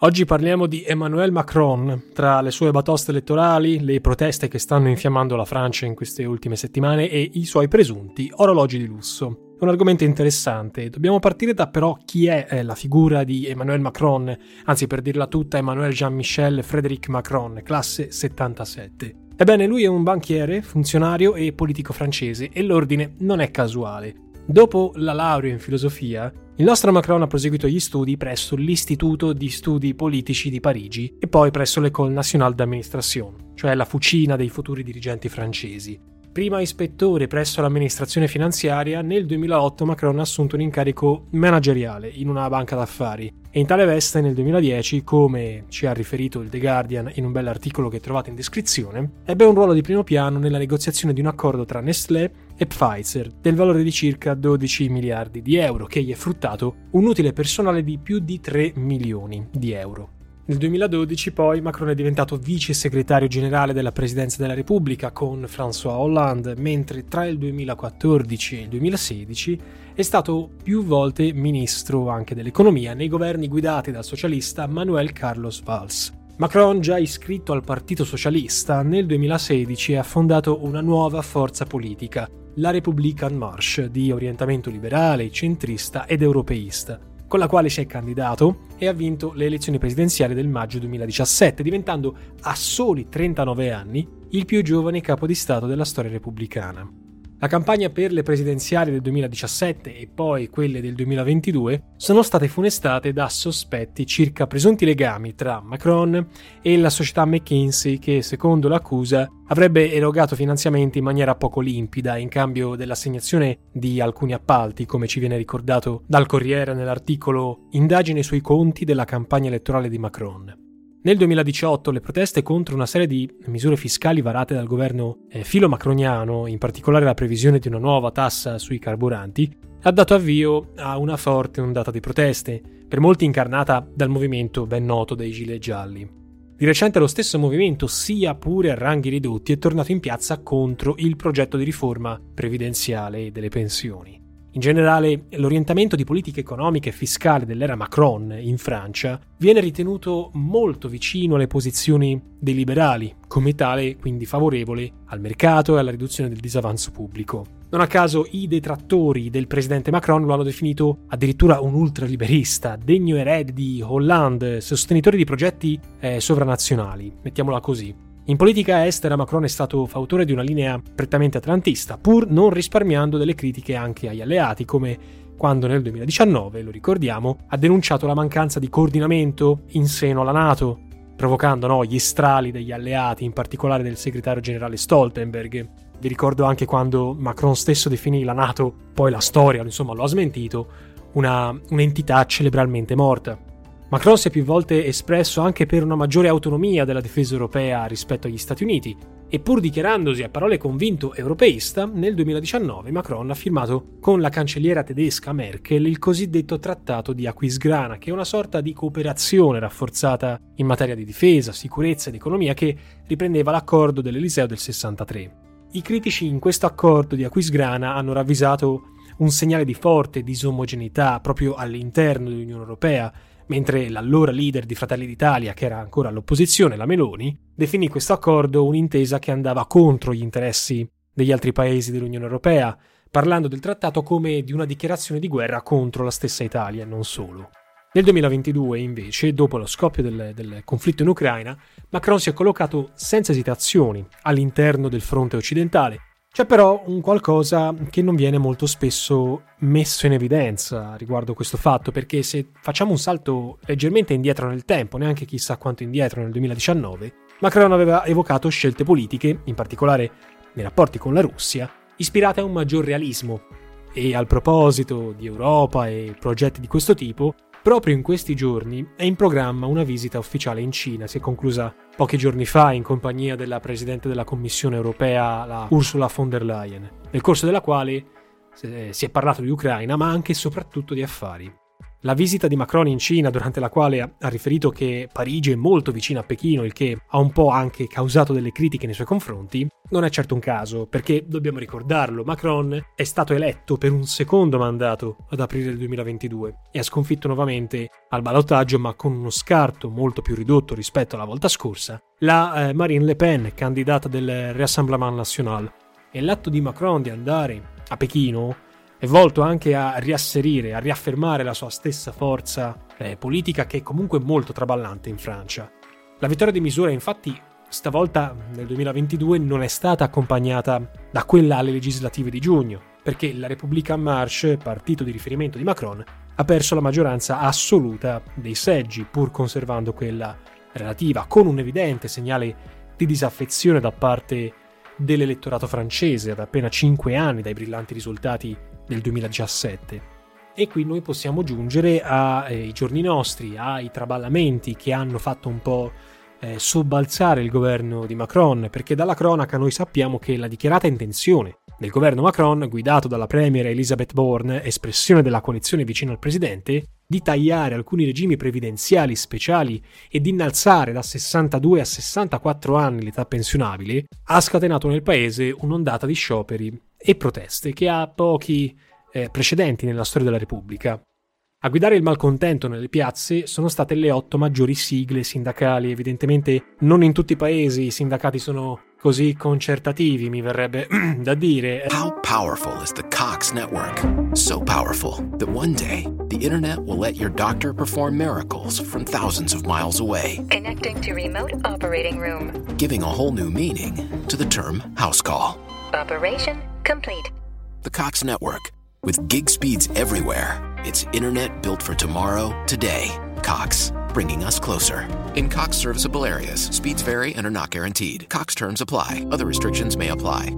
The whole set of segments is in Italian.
Oggi parliamo di Emmanuel Macron, tra le sue batoste elettorali, le proteste che stanno infiammando la Francia in queste ultime settimane e i suoi presunti orologi di lusso. Un argomento interessante. Dobbiamo partire da però chi è eh, la figura di Emmanuel Macron, anzi per dirla tutta Emmanuel Jean-Michel Frédéric Macron, classe 77. Ebbene, lui è un banchiere, funzionario e politico francese e l'ordine non è casuale. Dopo la laurea in filosofia, il nostro Macron ha proseguito gli studi presso l'Istituto di Studi Politici di Parigi e poi presso l'École Nationale d'Administration, cioè la fucina dei futuri dirigenti francesi. Prima ispettore presso l'amministrazione finanziaria, nel 2008 Macron ha assunto un incarico manageriale in una banca d'affari e in tale veste nel 2010, come ci ha riferito il The Guardian in un bell'articolo che trovate in descrizione, ebbe un ruolo di primo piano nella negoziazione di un accordo tra Nestlé e Pfizer del valore di circa 12 miliardi di euro che gli è fruttato un utile personale di più di 3 milioni di euro. Nel 2012 poi Macron è diventato vice segretario generale della Presidenza della Repubblica con François Hollande, mentre tra il 2014 e il 2016 è stato più volte ministro anche dell'economia nei governi guidati dal socialista Manuel Carlos Valls. Macron, già iscritto al Partito Socialista, nel 2016 ha fondato una nuova forza politica, la Republican Marche, di orientamento liberale, centrista ed europeista con la quale si è candidato e ha vinto le elezioni presidenziali del maggio 2017, diventando a soli 39 anni il più giovane capo di Stato della storia repubblicana. La campagna per le presidenziali del 2017 e poi quelle del 2022 sono state funestate da sospetti circa presunti legami tra Macron e la società McKinsey che, secondo l'accusa, avrebbe erogato finanziamenti in maniera poco limpida in cambio dell'assegnazione di alcuni appalti, come ci viene ricordato dal Corriere nell'articolo Indagine sui conti della campagna elettorale di Macron. Nel 2018 le proteste contro una serie di misure fiscali varate dal governo eh, filo-macroniano, in particolare la previsione di una nuova tassa sui carburanti, ha dato avvio a una forte ondata di proteste, per molti incarnata dal movimento ben noto dei Gilet Gialli. Di recente lo stesso movimento, sia pure a ranghi ridotti, è tornato in piazza contro il progetto di riforma previdenziale delle pensioni. In generale, l'orientamento di politica economica e fiscale dell'era Macron in Francia viene ritenuto molto vicino alle posizioni dei liberali, come tale quindi favorevole al mercato e alla riduzione del disavanzo pubblico. Non a caso i detrattori del presidente Macron lo hanno definito addirittura un ultraliberista, degno erede di Hollande, sostenitore di progetti eh, sovranazionali, mettiamola così. In politica estera Macron è stato fautore di una linea prettamente atlantista, pur non risparmiando delle critiche anche agli alleati, come quando nel 2019, lo ricordiamo, ha denunciato la mancanza di coordinamento in seno alla Nato, provocando no, gli strali degli alleati, in particolare del segretario generale Stoltenberg. Vi ricordo anche quando Macron stesso definì la Nato, poi la storia insomma lo ha smentito, una, un'entità cerebralmente morta. Macron si è più volte espresso anche per una maggiore autonomia della difesa europea rispetto agli Stati Uniti e pur dichiarandosi a parole convinto europeista, nel 2019 Macron ha firmato con la cancelliera tedesca Merkel il cosiddetto Trattato di Aquisgrana, che è una sorta di cooperazione rafforzata in materia di difesa, sicurezza ed economia che riprendeva l'accordo dell'Eliseo del 63. I critici in questo accordo di Aquisgrana hanno ravvisato un segnale di forte disomogeneità proprio all'interno dell'Unione Europea, mentre l'allora leader di Fratelli d'Italia, che era ancora all'opposizione, la Meloni, definì questo accordo un'intesa che andava contro gli interessi degli altri paesi dell'Unione Europea, parlando del trattato come di una dichiarazione di guerra contro la stessa Italia, non solo. Nel 2022, invece, dopo lo scoppio del, del, conflitto in Ucraina, Macron si è collocato senza esitazioni all'interno del fronte occidentale. C'è però un qualcosa che non viene molto spesso messo in evidenza riguardo questo fatto, perché se facciamo un salto leggermente indietro nel tempo, neanche chissà quanto indietro nel 2019, Macron aveva evocato scelte politiche, in particolare nei rapporti con la Russia, ispirate a un maggior realismo. E al proposito di Europa e progetti di questo tipo, Proprio in questi giorni è in programma una visita ufficiale in Cina, si è conclusa pochi giorni fa in compagnia della Presidente della Commissione europea, la Ursula von der Leyen, nel corso della quale si è parlato di Ucraina, ma anche e soprattutto di affari. La visita di Macron in Cina, durante la quale ha riferito che Parigi è molto vicina a Pechino, il che ha un po' anche causato delle critiche nei suoi confronti, non è certo un caso, perché dobbiamo ricordarlo, Macron è stato eletto per un secondo mandato ad aprile del 2022 e ha sconfitto nuovamente al ballottaggio, ma con uno scarto molto più ridotto rispetto alla volta scorsa, la eh, Marine Le Pen, candidata del Rassemblement National. E l'atto di Macron di andare a Pechino è volto anche a riasserire, a riaffermare la sua stessa forza eh, politica che è comunque molto traballante in Francia. La vittoria di misura infatti stavolta nel 2022 non è stata accompagnata da quella alle legislative di giugno, perché la Repubblica en Marche, partito di riferimento di Macron, ha perso la maggioranza assoluta dei seggi, pur conservando quella relativa, con un evidente segnale di disaffezione da parte dell'elettorato francese ad appena 5 anni dai brillanti risultati del 2017. E qui noi possiamo giungere ai eh, giorni nostri, ai traballamenti che hanno fatto un po' eh, sobbalzare il governo di Macron, perché dalla cronaca noi sappiamo che la dichiarata intenzione del governo Macron, guidato dalla premier Elizabeth Bourne, espressione della coalizione vicino al presidente, di tagliare alcuni regimi previdenziali speciali e di innalzare da 62 a 64 anni l'età pensionabile, ha scatenato nel paese un'ondata di scioperi e proteste che ha pochi eh, precedenti nella storia della Repubblica. A guidare il malcontento nelle piazze sono state le otto maggiori sigle sindacali. Evidentemente non in tutti i paesi i sindacati sono così concertativi, mi verrebbe da dire. How powerful is the Cox network? So powerful that one day the internet will let your doctor perform miracles from thousands of miles away. Connecting to remote operating room. Giving a whole new meaning to the term house call. Operation complete. The Cox network with gig speeds everywhere. It's internet built for tomorrow, today. Cox, bringing us closer. In Cox serviceable areas, speeds vary and are not guaranteed. Cox terms apply, other restrictions may apply.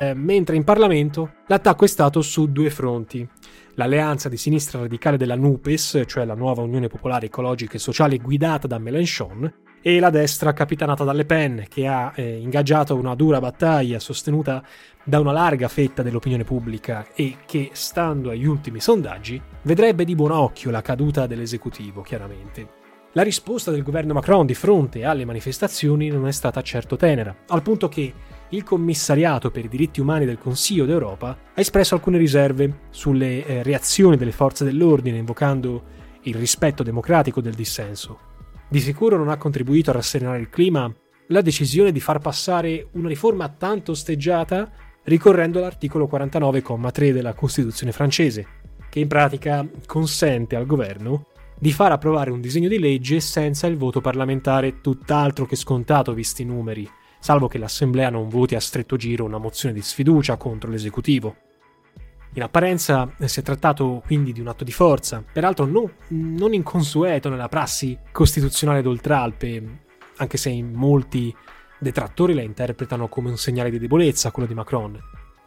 Eh, mentre in Parlamento l'attacco è stato su due fronti. L'alleanza di sinistra radicale della NUPES, cioè la nuova Unione Popolare Ecologica e Sociale guidata da Mélenchon, e la destra capitanata da Le Pen, che ha eh, ingaggiato una dura battaglia sostenuta da una larga fetta dell'opinione pubblica e che, stando agli ultimi sondaggi, vedrebbe di buon occhio la caduta dell'esecutivo, chiaramente. La risposta del governo Macron di fronte alle manifestazioni non è stata certo tenera, al punto che il commissariato per i diritti umani del Consiglio d'Europa ha espresso alcune riserve sulle eh, reazioni delle forze dell'ordine, invocando il rispetto democratico del dissenso. Di sicuro non ha contribuito a rasserenare il clima la decisione di far passare una riforma tanto osteggiata ricorrendo all'articolo 49,3 della Costituzione francese, che in pratica consente al governo di far approvare un disegno di legge senza il voto parlamentare, tutt'altro che scontato visti i numeri, salvo che l'Assemblea non voti a stretto giro una mozione di sfiducia contro l'esecutivo. In apparenza si è trattato quindi di un atto di forza, peraltro no, non inconsueto nella prassi costituzionale d'Oltralpe, anche se in molti detrattori la interpretano come un segnale di debolezza, quello di Macron.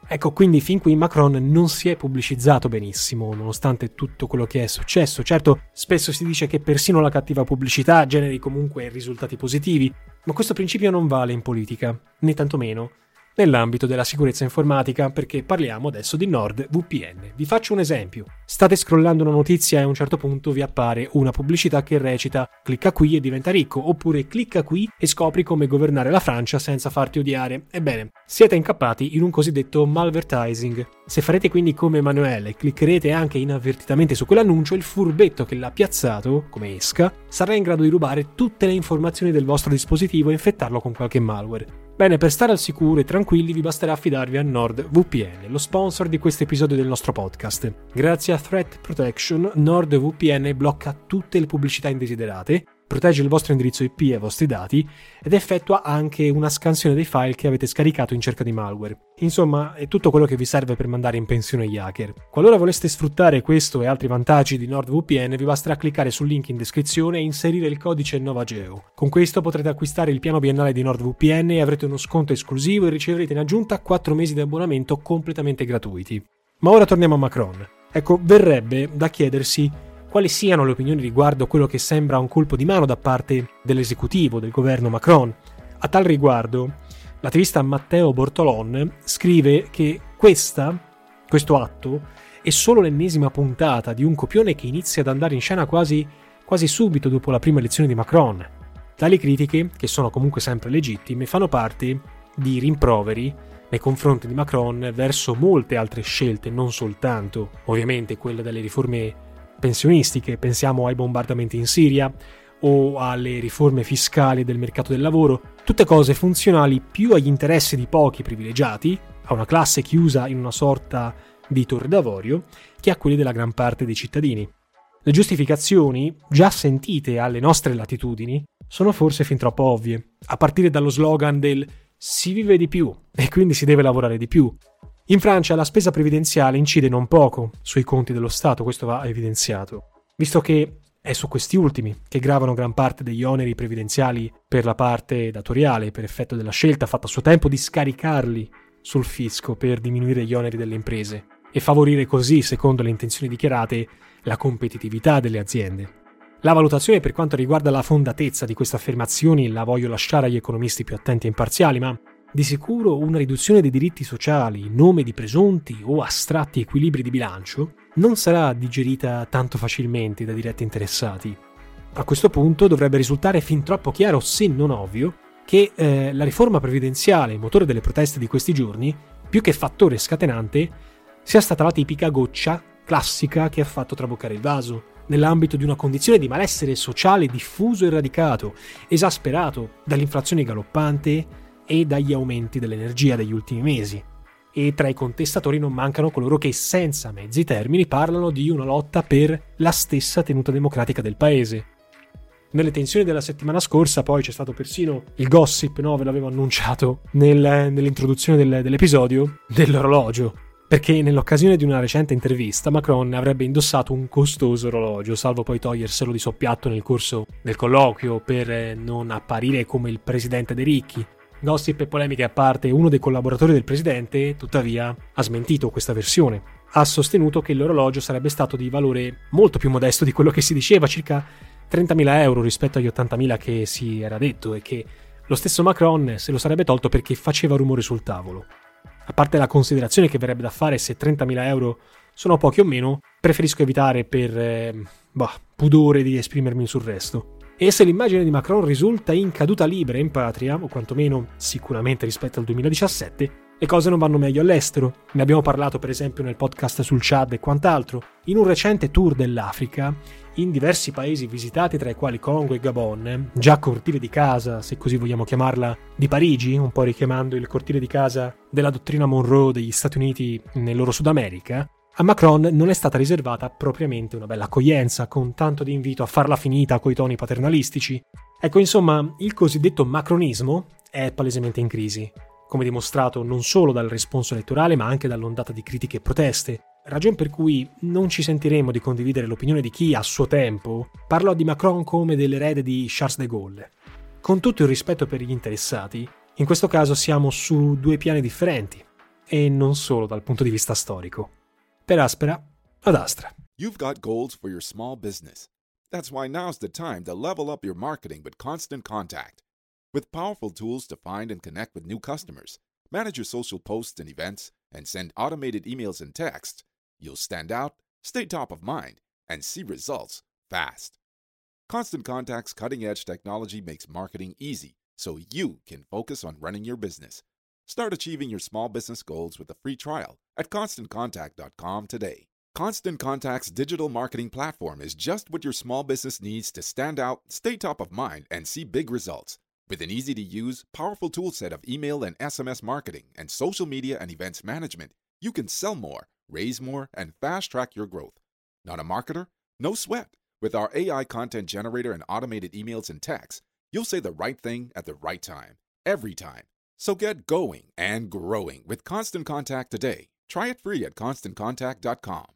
Ecco, quindi fin qui Macron non si è pubblicizzato benissimo, nonostante tutto quello che è successo. Certo, spesso si dice che persino la cattiva pubblicità generi comunque risultati positivi, ma questo principio non vale in politica, né tantomeno nell'ambito della sicurezza informatica perché parliamo adesso di NordVPN. Vi faccio un esempio. State scrollando una notizia e a un certo punto vi appare una pubblicità che recita clicca qui e diventa ricco oppure clicca qui e scopri come governare la Francia senza farti odiare. Ebbene, siete incappati in un cosiddetto malvertising. Se farete quindi come Emanuele e cliccherete anche inavvertitamente su quell'annuncio, il furbetto che l'ha piazzato, come esca, sarà in grado di rubare tutte le informazioni del vostro dispositivo e infettarlo con qualche malware. Bene, per stare al sicuro e tranquilli vi basterà affidarvi a NordVPN, lo sponsor di questo episodio del nostro podcast. Grazie a Threat Protection, NordVPN blocca tutte le pubblicità indesiderate protegge il vostro indirizzo IP e i vostri dati ed effettua anche una scansione dei file che avete scaricato in cerca di malware. Insomma, è tutto quello che vi serve per mandare in pensione gli hacker. Qualora voleste sfruttare questo e altri vantaggi di NordVPN, vi basterà cliccare sul link in descrizione e inserire il codice NovaGeo. Con questo potrete acquistare il piano biennale di NordVPN e avrete uno sconto esclusivo e riceverete in aggiunta 4 mesi di abbonamento completamente gratuiti. Ma ora torniamo a Macron. Ecco, verrebbe da chiedersi quali siano le opinioni riguardo quello che sembra un colpo di mano da parte dell'esecutivo del governo Macron. A tal riguardo, l'attivista Matteo Bortolon scrive che questa, questo atto è solo l'ennesima puntata di un copione che inizia ad andare in scena quasi, quasi subito dopo la prima elezione di Macron. Tali critiche, che sono comunque sempre legittime, fanno parte di rimproveri nei confronti di Macron verso molte altre scelte, non soltanto ovviamente quella delle riforme pensionistiche, pensiamo ai bombardamenti in Siria o alle riforme fiscali del mercato del lavoro, tutte cose funzionali più agli interessi di pochi privilegiati, a una classe chiusa in una sorta di torre d'avorio, che a quelli della gran parte dei cittadini. Le giustificazioni, già sentite alle nostre latitudini, sono forse fin troppo ovvie, a partire dallo slogan del si vive di più e quindi si deve lavorare di più, in Francia la spesa previdenziale incide non poco sui conti dello Stato, questo va evidenziato, visto che è su questi ultimi che gravano gran parte degli oneri previdenziali per la parte datoriale, per effetto della scelta fatta a suo tempo di scaricarli sul fisco per diminuire gli oneri delle imprese e favorire così, secondo le intenzioni dichiarate, la competitività delle aziende. La valutazione per quanto riguarda la fondatezza di queste affermazioni la voglio lasciare agli economisti più attenti e imparziali, ma di sicuro una riduzione dei diritti sociali in nome di presunti o astratti equilibri di bilancio non sarà digerita tanto facilmente dai diretti interessati. A questo punto dovrebbe risultare fin troppo chiaro, se non ovvio, che eh, la riforma previdenziale, motore delle proteste di questi giorni, più che fattore scatenante, sia stata la tipica goccia classica che ha fatto traboccare il vaso, nell'ambito di una condizione di malessere sociale diffuso e radicato, esasperato dall'inflazione galoppante e dagli aumenti dell'energia degli ultimi mesi. E tra i contestatori non mancano coloro che senza mezzi termini parlano di una lotta per la stessa tenuta democratica del paese. Nelle tensioni della settimana scorsa poi c'è stato persino il gossip, no? ve l'avevo annunciato nel, nell'introduzione del, dell'episodio, dell'orologio. Perché nell'occasione di una recente intervista Macron avrebbe indossato un costoso orologio, salvo poi toglierselo di soppiatto nel corso del colloquio per non apparire come il presidente dei ricchi. Gossip e polemiche a parte, uno dei collaboratori del presidente, tuttavia, ha smentito questa versione. Ha sostenuto che l'orologio sarebbe stato di valore molto più modesto di quello che si diceva, circa 30.000 euro rispetto agli 80.000 che si era detto, e che lo stesso Macron se lo sarebbe tolto perché faceva rumore sul tavolo. A parte la considerazione che verrebbe da fare se 30.000 euro sono pochi o meno, preferisco evitare per eh, bah, pudore di esprimermi sul resto. E se l'immagine di Macron risulta in caduta libera in patria, o quantomeno sicuramente rispetto al 2017, le cose non vanno meglio all'estero. Ne abbiamo parlato per esempio nel podcast sul Chad e quant'altro. In un recente tour dell'Africa, in diversi paesi visitati tra i quali Congo e Gabon, già cortile di casa, se così vogliamo chiamarla, di Parigi, un po' richiamando il cortile di casa della dottrina Monroe degli Stati Uniti nel loro Sud America, a Macron non è stata riservata propriamente una bella accoglienza, con tanto di invito a farla finita coi toni paternalistici. Ecco, insomma, il cosiddetto macronismo è palesemente in crisi, come dimostrato non solo dal responso elettorale, ma anche dall'ondata di critiche e proteste, ragion per cui non ci sentiremo di condividere l'opinione di chi, a suo tempo, parlò di Macron come dell'erede di Charles de Gaulle. Con tutto il rispetto per gli interessati, in questo caso siamo su due piani differenti, e non solo dal punto di vista storico. Ad astra. You've got goals for your small business. That's why now's the time to level up your marketing with Constant Contact. With powerful tools to find and connect with new customers, manage your social posts and events, and send automated emails and texts, you'll stand out, stay top of mind, and see results fast. Constant Contact's cutting edge technology makes marketing easy so you can focus on running your business. Start achieving your small business goals with a free trial at constantcontact.com today. Constant Contact's digital marketing platform is just what your small business needs to stand out, stay top of mind, and see big results. With an easy to use, powerful toolset of email and SMS marketing and social media and events management, you can sell more, raise more, and fast track your growth. Not a marketer? No sweat. With our AI content generator and automated emails and texts, you'll say the right thing at the right time, every time. So get going and growing with Constant Contact today. Try it free at constantcontact.com.